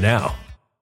now.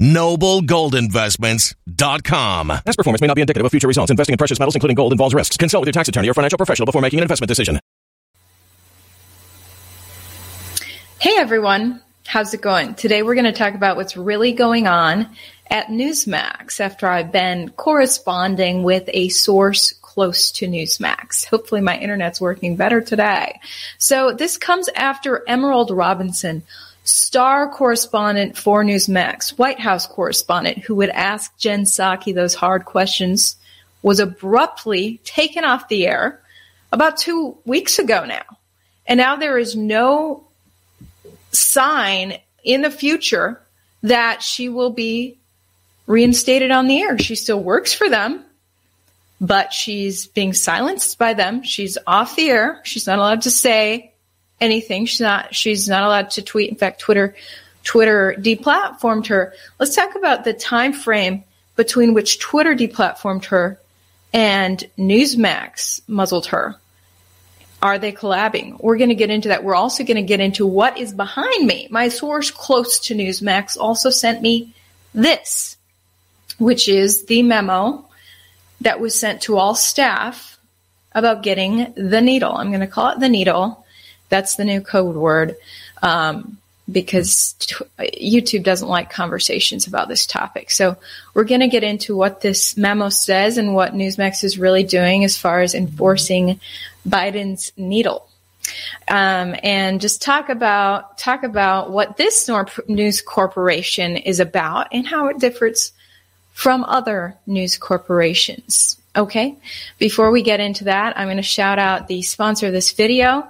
Noblegoldinvestments.com. Past performance may not be indicative of future results. Investing in precious metals, including gold, involves risks. Consult with your tax attorney or financial professional before making an investment decision. Hey everyone, how's it going? Today we're going to talk about what's really going on at Newsmax after I've been corresponding with a source close to Newsmax. Hopefully my internet's working better today. So this comes after Emerald Robinson, star correspondent for Newsmax, White House correspondent who would ask Jen Psaki those hard questions, was abruptly taken off the air about two weeks ago now. And now there is no sign in the future that she will be reinstated on the air. She still works for them, but she's being silenced by them. She's off the air. She's not allowed to say anything. She's not she's not allowed to tweet. In fact, Twitter Twitter deplatformed her. Let's talk about the time frame between which Twitter deplatformed her and Newsmax muzzled her. Are they collabing? We're going to get into that. We're also going to get into what is behind me. My source close to Newsmax also sent me this, which is the memo that was sent to all staff about getting the needle. I'm going to call it the needle. That's the new code word. Um, because YouTube doesn't like conversations about this topic. So we're going to get into what this memo says and what Newsmax is really doing as far as enforcing Biden's needle. Um, and just talk about talk about what this news corporation is about and how it differs from other news corporations. Okay. Before we get into that, I'm going to shout out the sponsor of this video.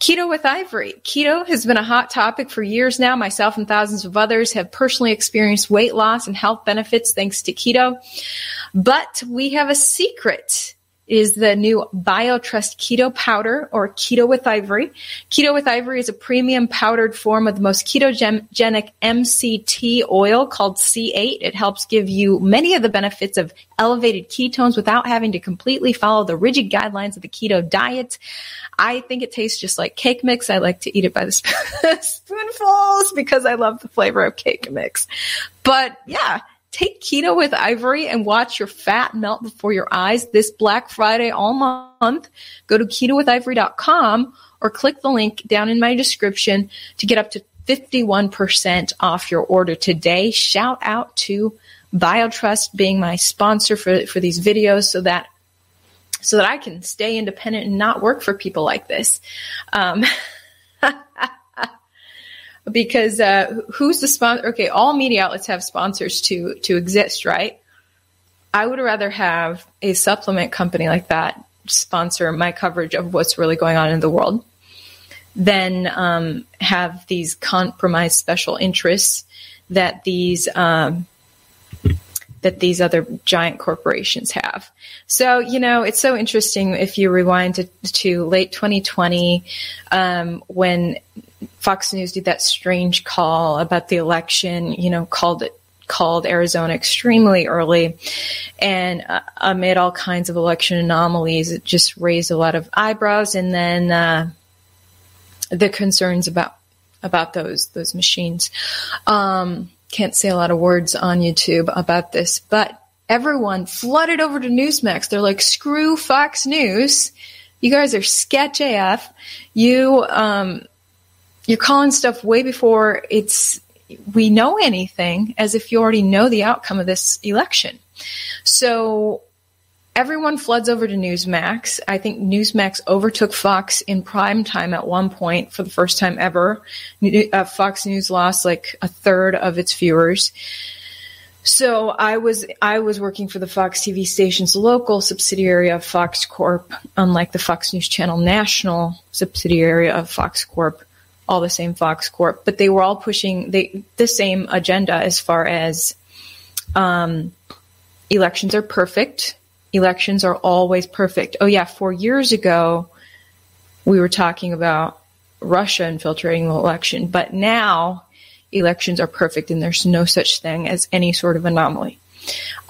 Keto with Ivory. Keto has been a hot topic for years now. Myself and thousands of others have personally experienced weight loss and health benefits thanks to keto. But we have a secret is the new BioTrust Keto Powder or Keto with Ivory. Keto with Ivory is a premium powdered form of the most ketogenic MCT oil called C8. It helps give you many of the benefits of elevated ketones without having to completely follow the rigid guidelines of the keto diet. I think it tastes just like cake mix. I like to eat it by the spoonfuls because I love the flavor of cake mix. But yeah, Take keto with ivory and watch your fat melt before your eyes this Black Friday all month. Go to ketowithivory.com or click the link down in my description to get up to 51% off your order today. Shout out to BioTrust being my sponsor for, for these videos so that so that I can stay independent and not work for people like this. Um, because uh, who's the sponsor? Okay, all media outlets have sponsors to to exist, right? I would rather have a supplement company like that sponsor my coverage of what's really going on in the world than um, have these compromised special interests that these um, that these other giant corporations have. So, you know, it's so interesting if you rewind to, to late 2020 um, when Fox News did that strange call about the election, you know, called it called Arizona extremely early. And uh, amid all kinds of election anomalies it just raised a lot of eyebrows. And then uh, the concerns about about those those machines. Um, can't say a lot of words on YouTube about this but everyone flooded over to Newsmax. They're like screw Fox News. You guys are sketch AF you um, you're calling stuff way before it's we know anything as if you already know the outcome of this election. So everyone floods over to Newsmax. I think Newsmax overtook Fox in prime time at one point for the first time ever. Uh, Fox News lost like a third of its viewers. So I was I was working for the Fox TV station's local subsidiary of Fox Corp, unlike the Fox News Channel national subsidiary of Fox Corp all the same Fox Corp, but they were all pushing they, the same agenda as far as um, elections are perfect. Elections are always perfect. Oh yeah, four years ago we were talking about Russia infiltrating the election, but now elections are perfect and there's no such thing as any sort of anomaly.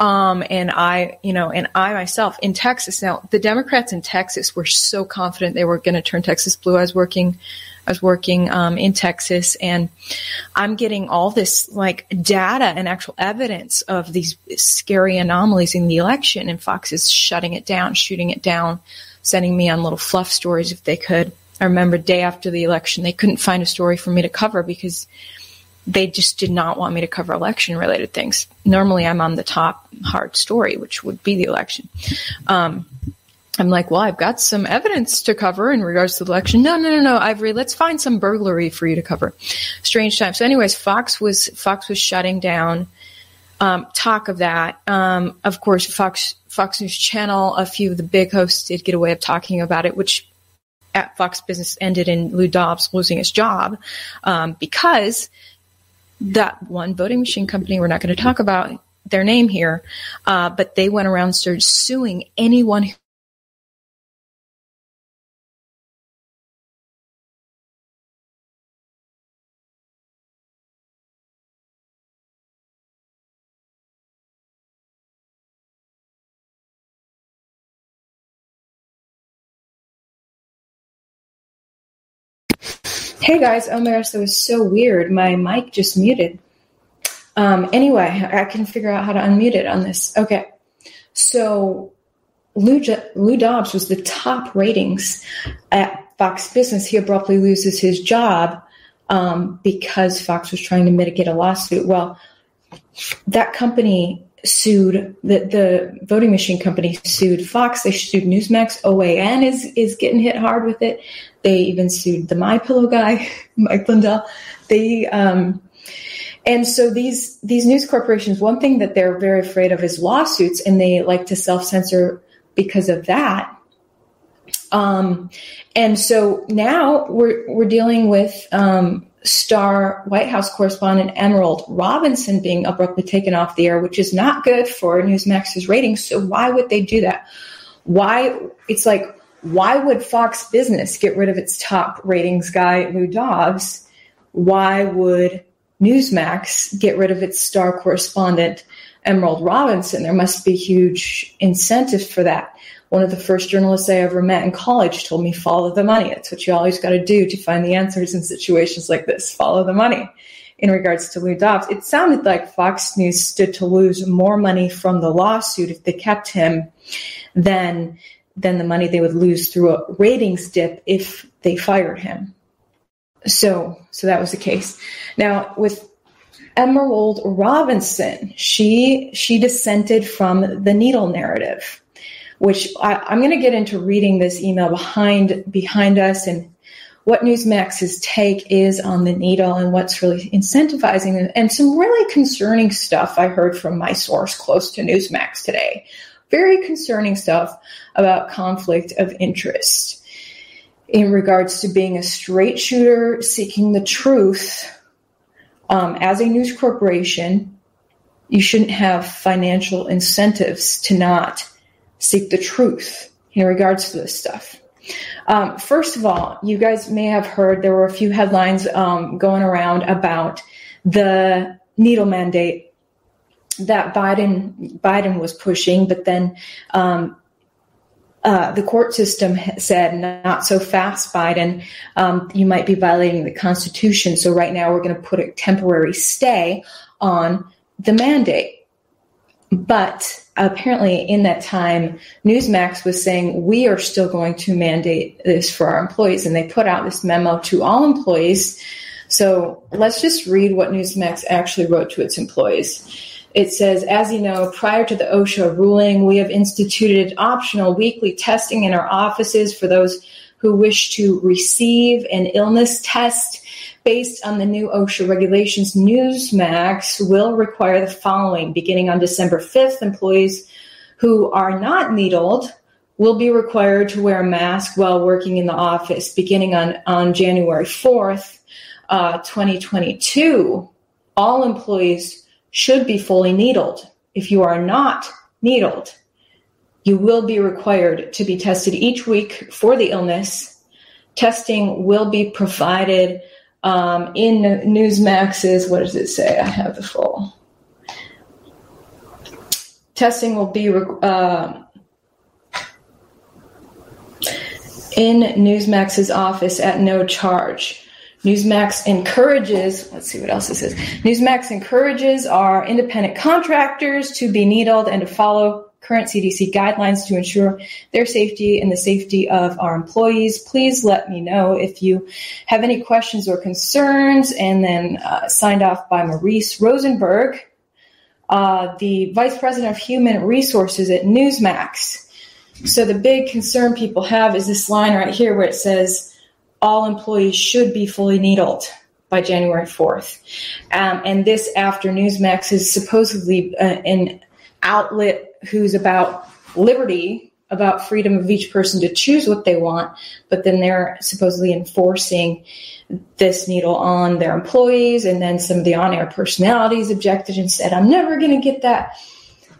Um, and I, you know, and I myself in Texas now, the Democrats in Texas were so confident they were going to turn Texas blue. I was working I was working um, in Texas, and I'm getting all this like data and actual evidence of these scary anomalies in the election, and Fox is shutting it down, shooting it down, sending me on little fluff stories if they could. I remember day after the election, they couldn't find a story for me to cover because they just did not want me to cover election related things. Normally, I'm on the top hard story, which would be the election. Um, I'm like, well, I've got some evidence to cover in regards to the election. No, no, no, no, Ivory, let's find some burglary for you to cover. Strange time. So, anyways, Fox was Fox was shutting down. Um, talk of that. Um, of course, Fox Fox News Channel. A few of the big hosts did get away of talking about it, which at Fox Business ended in Lou Dobbs losing his job um, because that one voting machine company. We're not going to talk about their name here, uh, but they went around suing anyone Hey guys, oh my gosh, that was so weird. My mic just muted. Um, anyway, I can figure out how to unmute it on this. Okay. So Lou, Lou Dobbs was the top ratings at Fox Business. He abruptly loses his job um, because Fox was trying to mitigate a lawsuit. Well, that company sued the, the voting machine company sued Fox. They sued Newsmax. OAN is is getting hit hard with it. They even sued the My Pillow guy, Mike Lindell. They um, and so these these news corporations, one thing that they're very afraid of is lawsuits, and they like to self censor because of that. Um, and so now we're we're dealing with um, star White House correspondent Emerald Robinson being abruptly taken off the air, which is not good for Newsmax's ratings. So why would they do that? Why? It's like why would Fox Business get rid of its top ratings guy Lou Dobbs? Why would Newsmax get rid of its star correspondent Emerald Robinson? There must be huge incentive for that one of the first journalists I ever met in college told me, follow the money. That's what you always got to do to find the answers in situations like this. Follow the money. In regards to Lou Dobbs, it sounded like Fox News stood to lose more money from the lawsuit if they kept him than than the money they would lose through a ratings dip if they fired him. So, so that was the case. Now with Emerald Robinson, she she dissented from the needle narrative which I, am going to get into reading this email behind behind us and what Newsmax's take is on the needle and what's really incentivizing and some really concerning stuff I heard from my source close to Newsmax today. Very concerning stuff about conflict of interest in regards to being a straight shooter seeking the truth um, as a news corporation. You shouldn't have financial incentives to not seek the truth in regards to this stuff. Um, first of all, you guys may have heard there were a few headlines um, going around about the needle mandate that Biden Biden was pushing, but then um, uh, the court system said, "Not so fast, Biden. Um, you might be violating the Constitution." So right now, we're going to put a temporary stay on the mandate. But apparently, in that time, Newsmax was saying, we are still going to mandate this for our employees. And they put out this memo to all employees. So let's just read what Newsmax actually wrote to its employees. It says, as you know, prior to the OSHA ruling, we have instituted optional weekly testing in our offices for those who wish to receive an illness test Based on the new OSHA regulations, Newsmax will require the following. Beginning on December 5th, employees who are not needled will be required to wear a mask while working in the office. Beginning on, on January 4th, uh, 2022, all employees should be fully needled. If you are not needled, you will be required to be tested each week for the illness. Testing will be provided um, in Newsmax's, what does it say? I have the full. Testing will be uh, in Newsmax's office at no charge. Newsmax encourages, let's see what else it says. Newsmax encourages our independent contractors to be needled and to follow current CDC guidelines to ensure their safety and the safety of our employees. Please let me know if you have any questions or concerns. And then uh, signed off by Maurice Rosenberg, uh, the Vice President of Human Resources at Newsmax. So the big concern people have is this line right here where it says all employees should be fully needled by January 4th. Um, and this after Newsmax is supposedly uh, an outlet who's about liberty, about freedom of each person to choose what they want, but then they're supposedly enforcing this needle on their employees. And then some of the on air personalities objected and said, I'm never going to get that.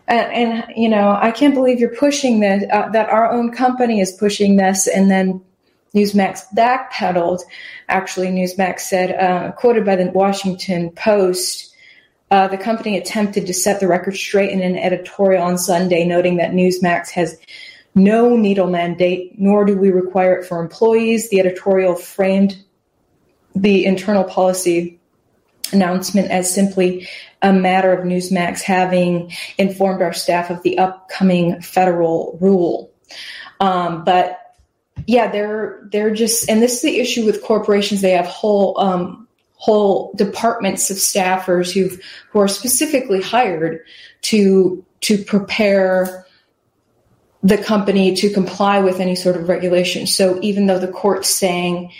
And, and, you know, I can't believe you're pushing this, uh, that our own company is pushing this. And then Newsmax backpedaled. Actually, Newsmax said, uh, quoted by the Washington Post, uh, the company attempted to set the record straight in an editorial on Sunday, noting that Newsmax has no needle mandate, nor do we require it for employees. The editorial framed the internal policy announcement as simply a matter of Newsmax having informed our staff of the upcoming federal rule. Um, but yeah, they're they're just, and this is the issue with corporations. They have whole um, whole departments of staffers who who are specifically hired to to prepare the company to comply with any sort of regulation. So even though the court's saying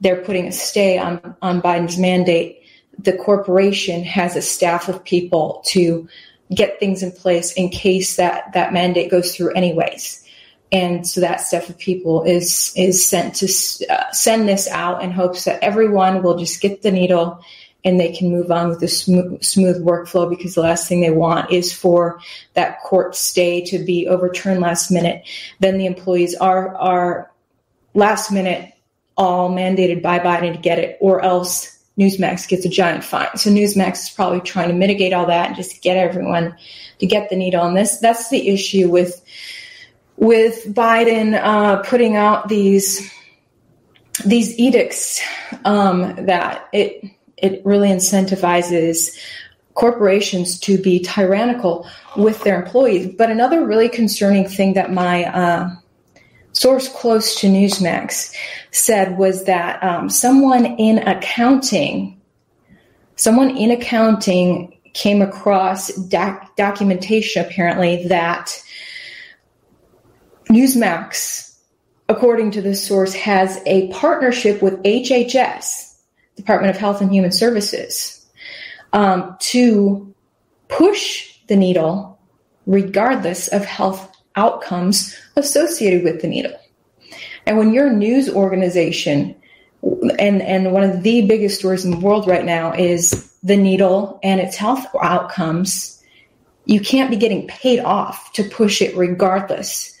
they're putting a stay on on Biden's mandate, the corporation has a staff of people to get things in place in case that that mandate goes through anyways and so that staff of people is is sent to uh, send this out in hopes that everyone will just get the needle and they can move on with the smooth, smooth workflow because the last thing they want is for that court stay to be overturned last minute then the employees are are last minute all mandated by Biden to get it or else Newsmax gets a giant fine. So Newsmax is probably trying to mitigate all that and just get everyone to get the needle. And this that's the issue with with Biden uh, putting out these these edicts um, that it it really incentivizes corporations to be tyrannical with their employees. But another really concerning thing that my uh, source close to Newsmax said was that um, someone in accounting, someone in accounting came across doc- documentation apparently that Newsmax, according to this source, has a partnership with HHS, Department of Health and Human Services, um, to push the needle regardless of health outcomes associated with the needle. And when you're a news organization, and, and one of the biggest stories in the world right now is the needle and its health outcomes, you can't be getting paid off to push it regardless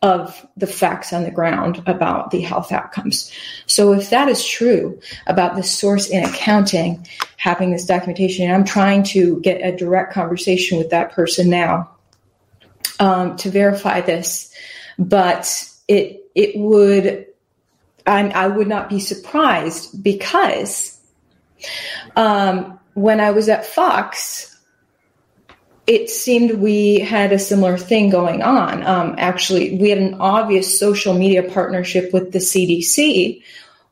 of the facts on the ground about the health outcomes. So if that is true about the source in accounting having this documentation, and I'm trying to get a direct conversation with that person now um, to verify this, but it it would I, I would not be surprised because um, when I was at Fox, it seemed we had a similar thing going on. Um, actually, we had an obvious social media partnership with the CDC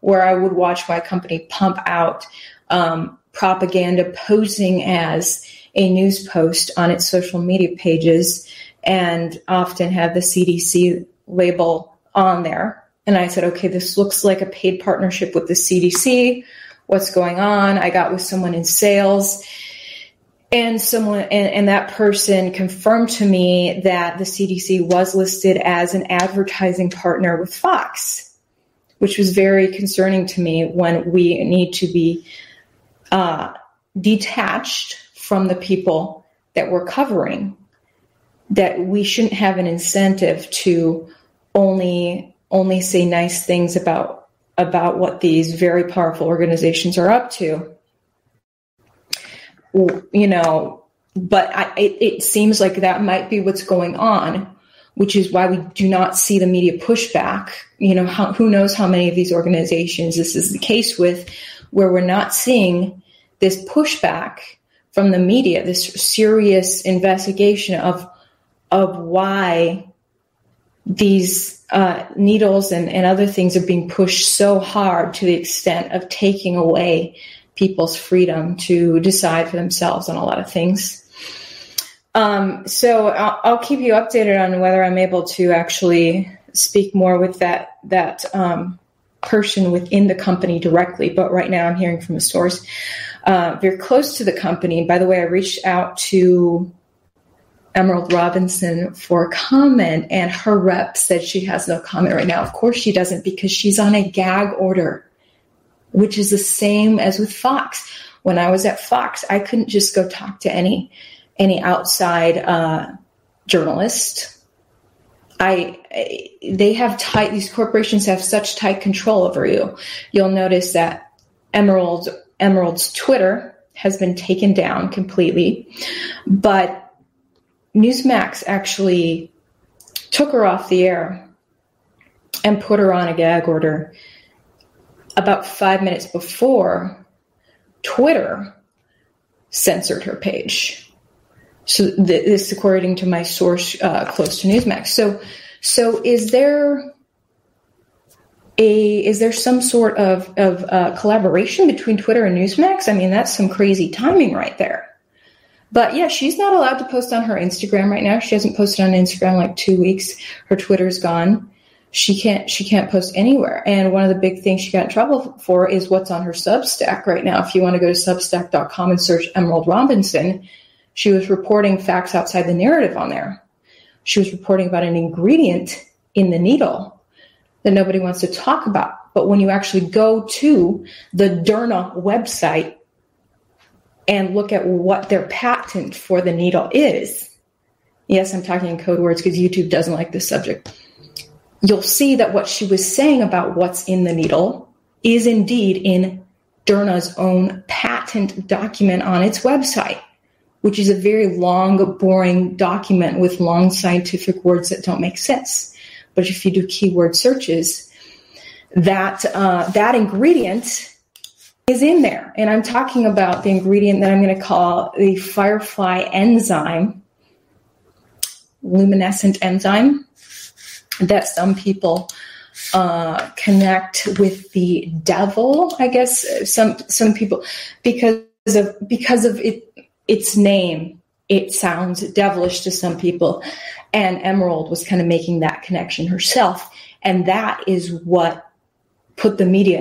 where I would watch my company pump out um, propaganda posing as a news post on its social media pages and often have the CDC label on there. And I said, okay, this looks like a paid partnership with the CDC. What's going on? I got with someone in sales and someone and, and, that person confirmed to me that the CDC was listed as an advertising partner with Fox, which was very concerning to me when we need to be uh, detached from the people that we're covering. That we shouldn't have an incentive to only only say nice things about about what these very powerful organizations are up to you know, but I, it, it seems like that might be what's going on, which is why we do not see the media pushback. You know, how, who knows how many of these organizations this is the case with, where we're not seeing this pushback from the media, this serious investigation of of why these uh, needles and, and other things are being pushed so hard to the extent of taking away people's freedom to decide for themselves on a lot of things. Um, so I'll, I'll, keep you updated on whether I'm able to actually speak more with that that um, person within the company directly. But right now, I'm hearing from a source uh, very close to the company. By the way, I reached out to Emerald Robinson for comment, and her rep said she has no comment right now. Of course, she doesn't because she's on a gag order which is the same as with Fox. When I was at Fox, I couldn't just go talk to any any outside uh, journalist. I they have tight these corporations have such tight control over you. You'll notice that Emerald Emerald's Twitter has been taken down completely, but Newsmax actually took her off the air and put her on a gag order about five minutes before, Twitter censored her page. So this, according to my source uh, close to Newsmax. So, so is there a is there some sort of of uh, collaboration between Twitter and Newsmax? I mean, that's some crazy timing right there. But yeah, she's not allowed to post on her Instagram right now. She hasn't posted on Instagram like two weeks. Her Twitter's gone. She can't she can't post anywhere. And one of the big things she got in trouble for is what's on her Substack right now. If you want to go to Substack.com and search Emerald Robinson, she was reporting facts outside the narrative on there. She was reporting about an ingredient in the needle that nobody wants to talk about. But when you actually go to the Derna website and look at what their patent for the needle is. Yes, I'm talking in code words because YouTube doesn't like this subject. You'll see that what she was saying about what's in the needle is indeed in Derna's own patent document on its website, which is a very long, boring document with long scientific words that don't make sense. But if you do keyword searches, that uh, that ingredient is in there. And I'm talking about the ingredient that I'm going to call the firefly enzyme, luminescent enzyme, that some people uh, connect with the devil. I guess some some people because of because of it its name. It sounds devilish to some people, and Emerald was kind of making that connection herself, and that is what put the media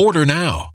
Order now.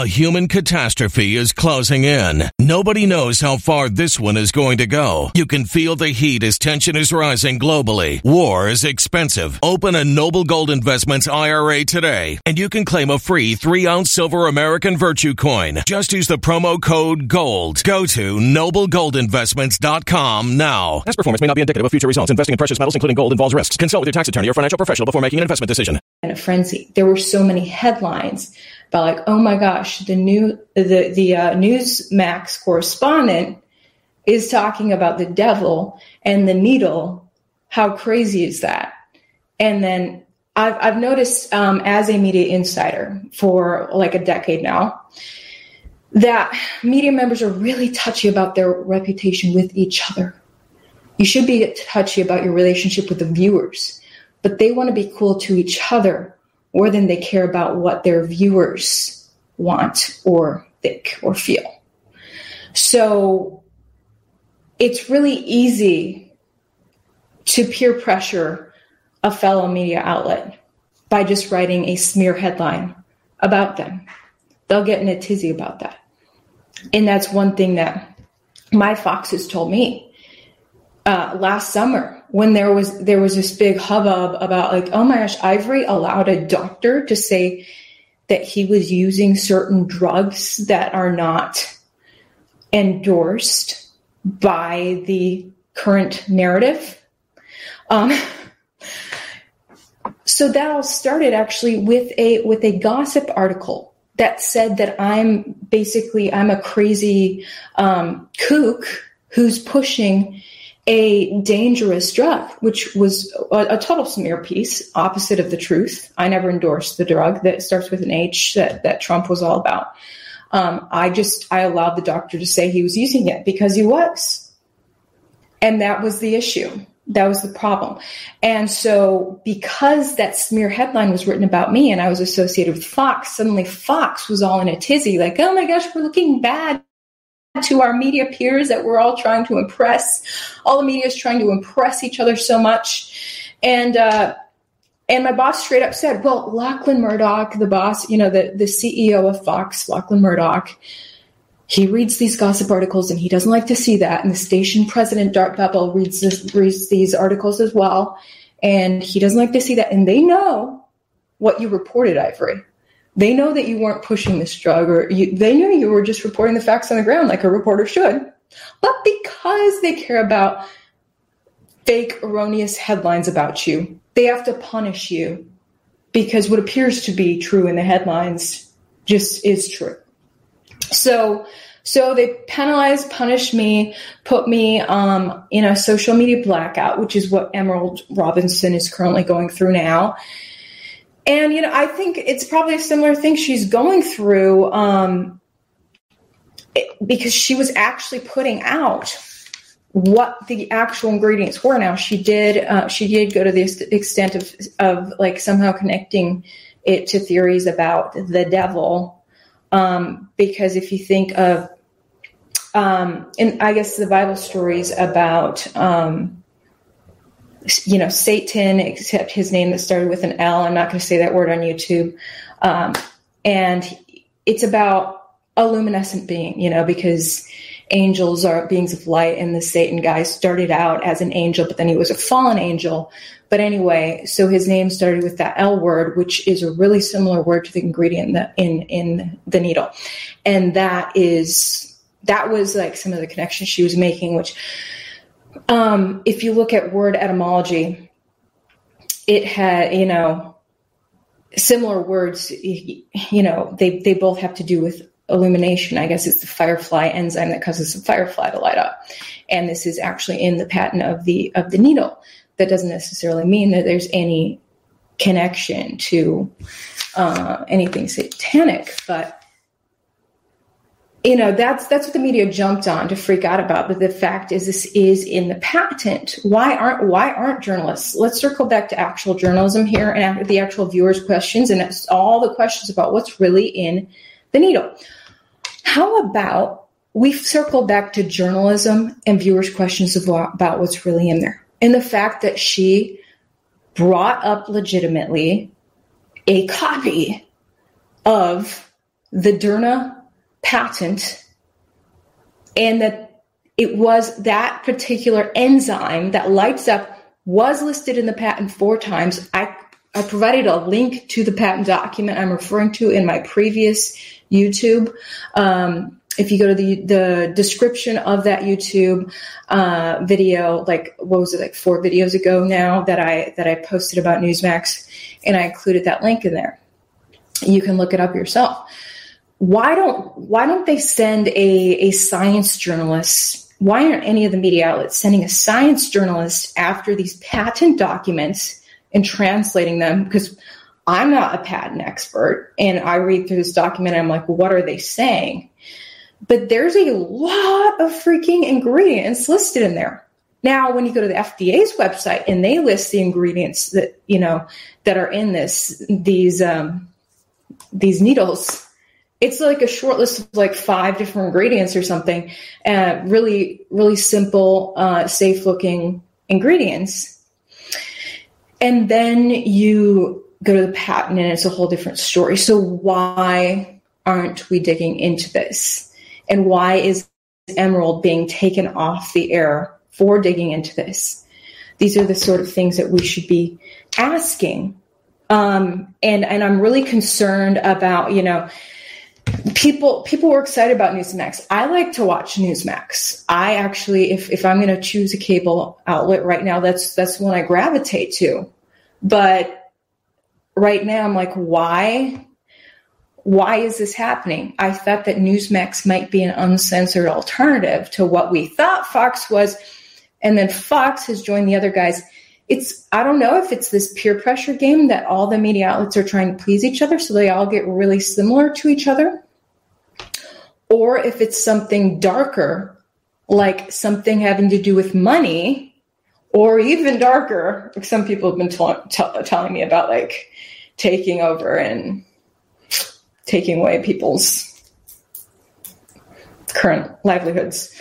A human catastrophe is closing in. Nobody knows how far this one is going to go. You can feel the heat as tension is rising globally. War is expensive. Open a Noble Gold Investments IRA today, and you can claim a free three ounce silver American Virtue coin. Just use the promo code GOLD. Go to noblegoldinvestments.com now. Past performance may not be indicative of future results. Investing in precious metals, including gold, involves risks. Consult with your tax attorney or financial professional before making an investment decision. In a frenzy, there were so many headlines about like, oh my gosh, the new the the uh, Newsmax correspondent is talking about the devil and the needle. How crazy is that? And then I've, I've noticed um, as a media insider for like a decade now that media members are really touchy about their reputation with each other. You should be touchy about your relationship with the viewers, but they want to be cool to each other more than they care about what their viewers want or think or feel. So it's really easy to peer pressure a fellow media outlet by just writing a smear headline about them. They'll get in a tizzy about that. And that's one thing that my foxes told me uh, last summer when there was there was this big hubbub about like, oh my gosh, Ivory allowed a doctor to say that he was using certain drugs that are not endorsed by the current narrative. Um, so that all started actually with a with a gossip article that said that I'm basically I'm a crazy um, kook who's pushing a dangerous drug, which was a, a, total smear piece, opposite of the truth. I never endorsed the drug that starts with an H that, that Trump was all about. Um, I just I allowed the doctor to say he was using it because he was, and that was the issue. That was the problem. And so, because that smear headline was written about me and I was associated with Fox, suddenly Fox was all in a tizzy, like, oh my gosh, we're looking bad to our media peers that we're all trying to impress. All the media is trying to impress each other so much. And, uh, and my boss straight up said, well, Lachlan Murdoch, the boss, you know, the, the CEO of Fox, Lachlan Murdoch, he reads these gossip articles and he doesn't like to see that. And the station president, Dart Bebel, reads, this, reads these articles as well. And he doesn't like to see that. And they know what you reported, Ivory. They know that you weren't pushing this drug or you, they knew you were just reporting the facts on the ground like a reporter should. But because they care about fake, erroneous headlines about you, they have to punish you because what appears to be true in the headlines just is true. So, so they penalized, punished me, put me um, in a social media blackout, which is what Emerald Robinson is currently going through now. And, you know, I think it's probably a similar thing she's going through um, because she was actually putting out what the actual ingredients were. Now she did, uh, she did go to the extent of, of like somehow connecting it to theories about the devil. Um, because if you think of, um, and I guess the Bible stories about, um, you know, Satan, except his name that started with an L. I'm not going to say that word on YouTube. Um, and it's about a luminescent being, you know, because angels are beings of light, and the Satan guy started out as an angel, but then he was a fallen angel. But anyway, so his name started with that L word, which is a really similar word to the ingredient in the, in, in the needle, and that is that was like some of the connections she was making, which um, if you look at word etymology, it had, you know, similar words, you know, they, they both have to do with illumination. I guess it's the firefly enzyme that causes the firefly to light up. And this is actually in the patent of the, of the needle. That doesn't necessarily mean that there's any connection to uh, anything satanic, but you know that's that's what the media jumped on to freak out about but the fact is this is in the patent. Why aren't why aren't journalists? Let's circle back to actual journalism here and the actual viewers questions and that's all the questions about what's really in the needle. How about we circle back to journalism and viewers questions about what's really in there? And the fact that she brought up legitimately a copy of the Derna patent and that it was that particular enzyme that lights up was listed in the patent four times. I, I provided a link to the patent document I'm referring to in my previous YouTube. Um, if you go to the the description of that YouTube uh, video, like what was it, like four videos ago now that I that I posted about Newsmax, and I included that link in there. You can look it up yourself why don't why don't they send a, a science journalist why aren't any of the media outlets sending a science journalist after these patent documents and translating them? Because I'm not a patent expert and I read through this document and I'm like, what are they saying? But there's a lot of freaking ingredients listed in there. Now, when you go to the FDA's website and they list the ingredients that you know that are in this these um, these needles, it's like a short list of like five different ingredients or something. Uh, really, really simple, uh, safe looking ingredients. And then you go to the patent and it's a whole different story. So why aren't we digging into this? And why is Emerald being taken off the air for digging into this? These are the sort of things that we should be asking. Um, and, and I'm really concerned about, you know, people people were excited about Newsmax. I like to watch Newsmax. I actually, if if I'm going to choose a cable outlet right now, that's that's one I gravitate to. But right now, I'm like, why? Why is this happening? I thought that Newsmax might be an uncensored alternative to what we thought Fox was, and then Fox has joined the other guys. It's I don't know if it's this peer pressure game that all the media outlets are trying to please each other, so they all get really similar to each other or if it's something darker, like something having to do with money, or even darker, like some people have been telling me about like taking over and taking away people's current livelihoods.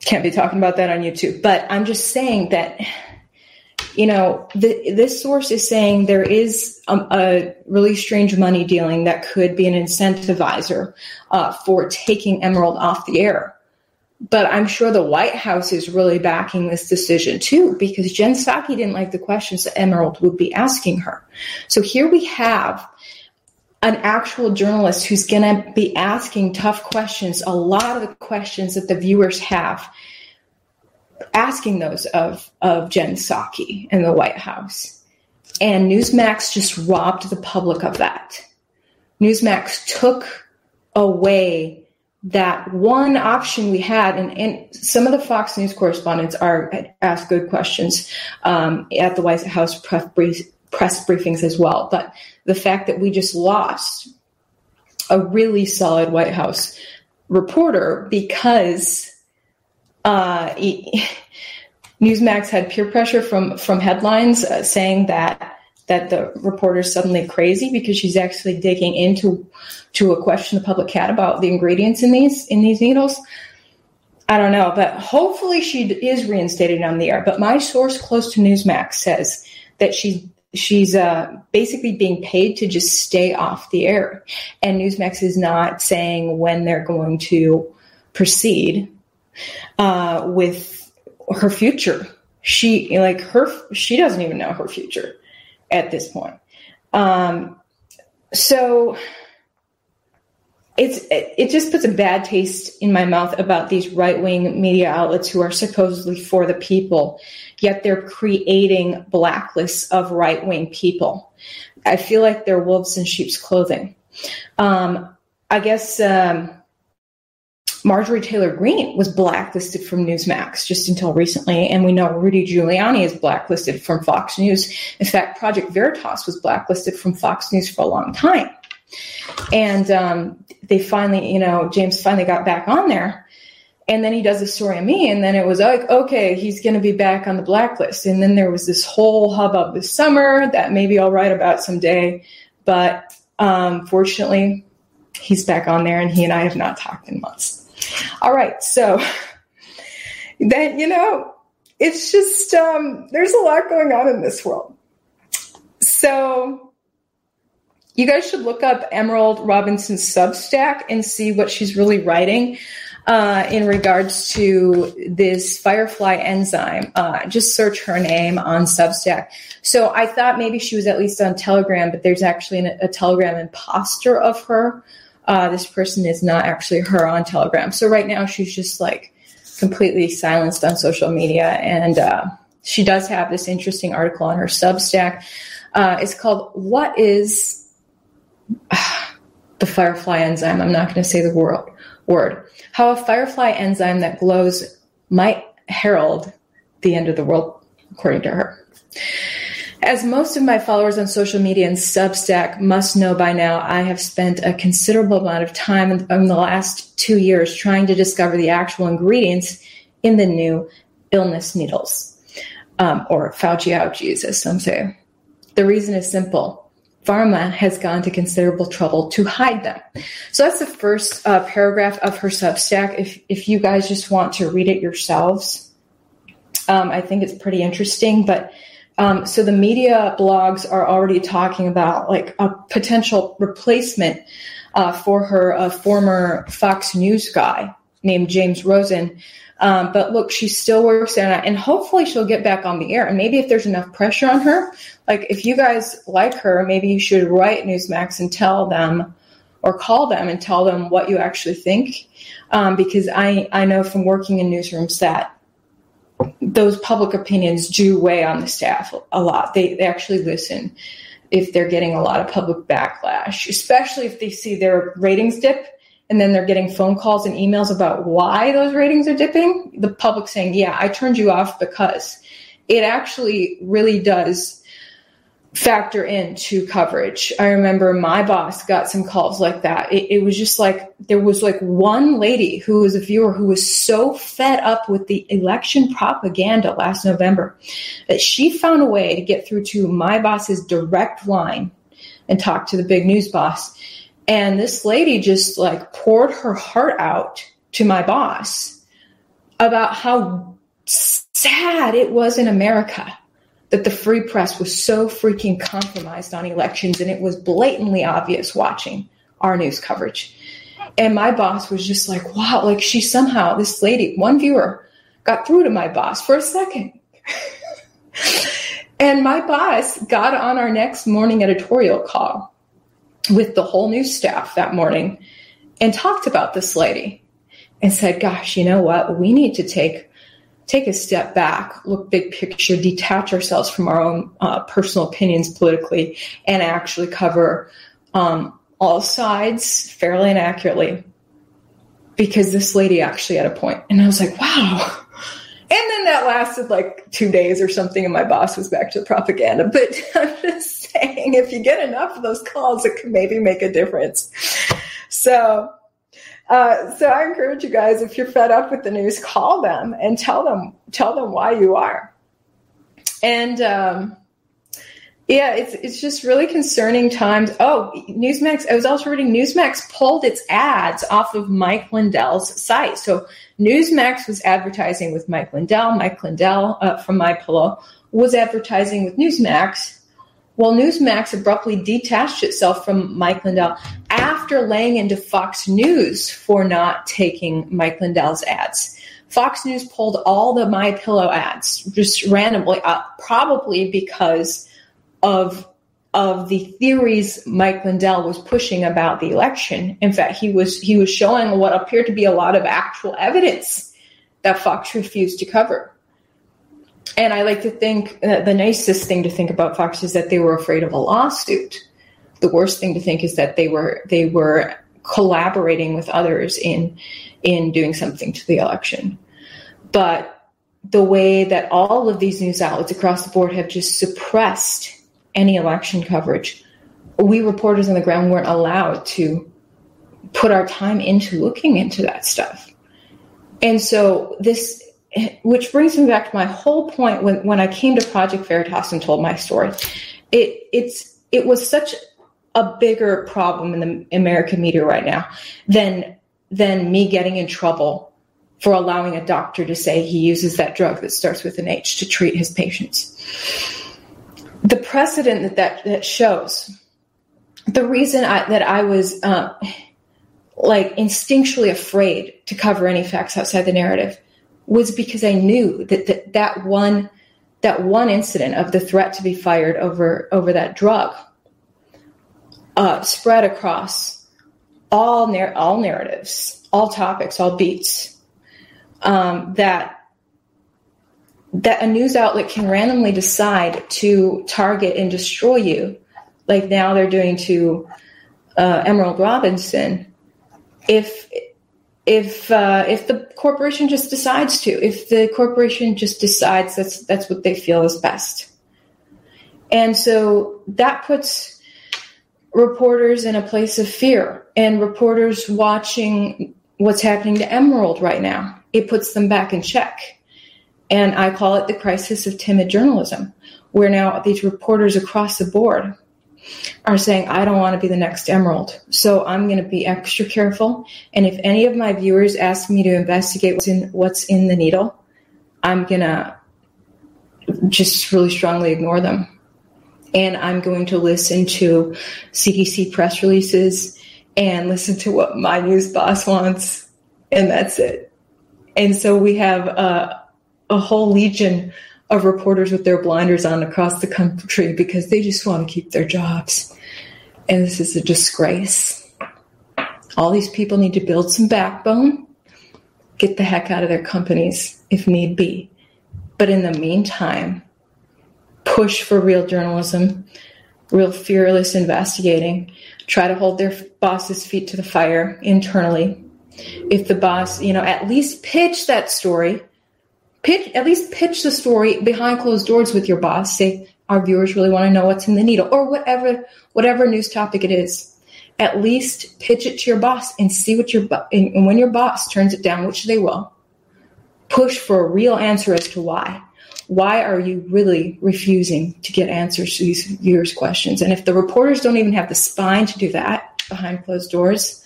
Can't be talking about that on YouTube, but I'm just saying that you know, the, this source is saying there is a, a, really strange money dealing that could be an incentivizer uh, for taking Emerald off the air. But I'm sure the White House is really backing this decision too, because Jen Psaki didn't like the questions that Emerald would be asking her. So here we have an actual journalist who's going to be asking tough questions, a lot of the questions that the viewers have asking those of of Jen Psaki in the White House. And Newsmax just robbed the public of that. Newsmax took away that one option we had, and, and some of the Fox News correspondents are asked good questions um, at the White House press, brief, press briefings as well. But the fact that we just lost a really solid White House reporter because uh, Newsmax had peer pressure from from headlines uh, saying that that the reporter's suddenly crazy because she's actually digging into to a question the public had about the ingredients in these in these needles. I don't know, but hopefully she is reinstated on the air. But my source close to Newsmax says that she's she's uh, basically being paid to just stay off the air, and Newsmax is not saying when they're going to proceed uh, with her future. She like her she doesn't even know her future at this point. Um, so it's it, it just puts a bad taste in my mouth about these right wing media outlets who are supposedly for the people, yet they're creating blacklists of right wing people. I feel like they're wolves in sheep's clothing. Um, I guess um, Marjorie Taylor Greene was blacklisted from Newsmax just until recently, and we know Rudy Giuliani is blacklisted from Fox News. In fact, Project Veritas was blacklisted from Fox News for a long time. And um, they finally, you know, James finally got back on there. And then he does a story on me, and then it was like, okay, he's going to be back on the blacklist. And then there was this whole hubbub this summer that maybe I'll write about someday. But um, fortunately, he's back on there, and he and I have not talked in months. All right, so then you know, it's just um, there's a lot going on in this world. So you guys should look up Emerald Robinson's Substack and see what she's really writing uh, in regards to this Firefly enzyme. Uh, just search her name on Substack. So I thought maybe she was at least on Telegram, but there's actually an, a Telegram imposter of her uh, this person is not actually her on Telegram. So right now she's just like completely silenced on social media. And uh, she does have this interesting article on her Substack. Uh, it's called "What Is." the firefly enzyme. I'm not going to say the word, word. How a firefly enzyme that glows might herald the end of the world, according to her. As most of my followers on social media and Substack must know by now, I have spent a considerable amount of time in, the last two years trying to discover the actual ingredients in the new illness needles, um, or Fauci ouchies, as some say. The reason is simple. Pharma has gone to considerable trouble to hide them. So that's the first uh, paragraph of her Substack. If if you guys just want to read it yourselves, um, I think it's pretty interesting. But um, so the media blogs are already talking about like a potential replacement uh, for her a former Fox News guy named James Rosen. Um, but look, she still works it, and hopefully she'll get back on the air. And maybe if there's enough pressure on her, like if you guys like her, maybe you should write Newsmax and tell them, or call them and tell them what you actually think. Um, because I I know from working in newsrooms that those public opinions do weigh on the staff a lot. They, they actually listen if they're getting a lot of public backlash, especially if they see their ratings dip and then they're getting phone calls and emails about why those ratings are dipping. The public saying, Yeah, I turned you off because it actually really does factor into coverage. I remember my boss got some calls like that. It, it, was just like there was like one lady who was a viewer who was so fed up with the election propaganda last November that she found a way to get through to my boss's direct line and talk to the big news boss. And this lady just like poured her heart out to my boss about how sad it was in America that the free press was so freaking compromised on elections and it was blatantly obvious watching our news coverage. And my boss was just like, wow, like she somehow, this lady, one viewer, got through to my boss for a second. and my boss got on our next morning editorial call with the whole news staff that morning and talked about this lady and said, gosh, you know what? We need to take take a step back, look big picture, detach ourselves from our own uh, personal opinions politically, and actually cover um, all sides fairly and accurately. Because this lady actually had a point, and I was like, wow. And then that lasted like two days or something, and my boss was back to the propaganda. But I'm just saying, if you get enough of those calls, it can maybe make a difference. So uh, so I encourage you guys, if you're fed up with the news, call them and tell them tell them why you are. And um, yeah, it's it's just really concerning times. Oh, Newsmax. I was also reading Newsmax pulled its ads off of Mike Lindell's site. So Newsmax was advertising with Mike Lindell. Mike Lindell uh, from My Pillow was advertising with Newsmax well, Newsmax abruptly detached itself from Mike Lindell after laying into Fox News for not taking Mike Lindell's ads. Fox News pulled all the My Pillow ads just randomly, uh, probably because of of the theories Mike Lindell was pushing about the election. In fact, he was he was showing what appeared to be a lot of actual evidence that Fox refused to cover. And I like to think uh, the nicest thing to think about Fox is that they were afraid of a lawsuit. The worst thing to think is that they were they were collaborating with others in in doing something to the election. But the way that all of these news outlets across the board have just suppressed any election coverage, we reporters on the ground weren't allowed to put our time into looking into that stuff. And so this which brings me back to my whole point when, when I came to Project Veritas and told my story. It it's it was such a bigger problem in the American media right now than than me getting in trouble for allowing a doctor to say he uses that drug that starts with an H to treat his patients. The precedent that that, that shows, the reason I, that I was uh, like instinctually afraid to cover any facts outside the narrative was because I knew that that, that one that one incident of the threat to be fired over over that drug uh, spread across all all narratives, all topics, all beats. Um, that that a news outlet can randomly decide to target and destroy you, like now they're doing to uh, Emerald Robinson, if if uh, if the corporation just decides to, if the corporation just decides that's that's what they feel is best, and so that puts reporters in a place of fear, and reporters watching what's happening to Emerald right now, it puts them back in check, and I call it the crisis of timid journalism, where now these reporters across the board are saying, I don't want to be the next Emerald. So I'm going to be extra careful. And if any of my viewers ask me to investigate what's in, what's in the needle, I'm going to just really strongly ignore them. And I'm going to listen to CDC press releases and listen to what my news boss wants. And that's it. And so we have a, a whole legion of reporters with their blinders on across the country because they just want to keep their jobs. And this is a disgrace. All these people need to build some backbone, get the heck out of their companies if need be. But in the meantime, push for real journalism, real fearless investigating, try to hold their boss's feet to the fire internally. If the boss, you know, at least pitch that story pitch at least pitch the story behind closed doors with your boss. Say our viewers really want to know what's in the needle or whatever whatever news topic it is. At least pitch it to your boss and see what your and when your boss turns it down, which they will. Push for a real answer as to why. Why are you really refusing to get answers to these viewers' questions? And if the reporters don't even have the spine to do that behind closed doors,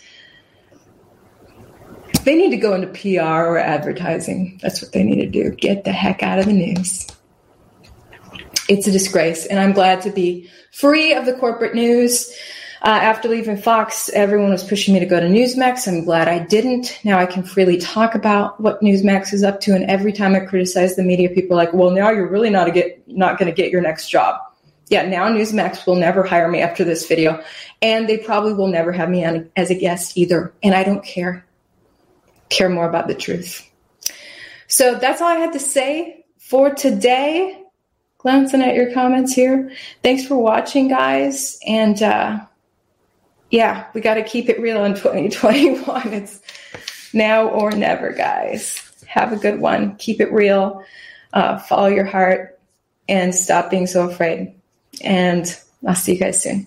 they need to go into PR or advertising. That's what they need to do. Get the heck out of the news. It's a disgrace, and I'm glad to be free of the corporate news. Uh, after leaving Fox, everyone was pushing me to go to Newsmax. I'm glad I didn't. Now I can freely talk about what Newsmax is up to. And every time I criticize the media, people are like, "Well, now you're really not get not going to get your next job." Yeah, now Newsmax will never hire me after this video, and they probably will never have me on as a guest either. And I don't care care more about the truth. So that's all I had to say for today. Glancing at your comments here. Thanks for watching, guys. And uh, yeah, we got to keep it real in 2021. It's now or never, guys. Have a good one. Keep it real. Uh, follow your heart and stop being so afraid. And I'll see you guys soon.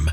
com.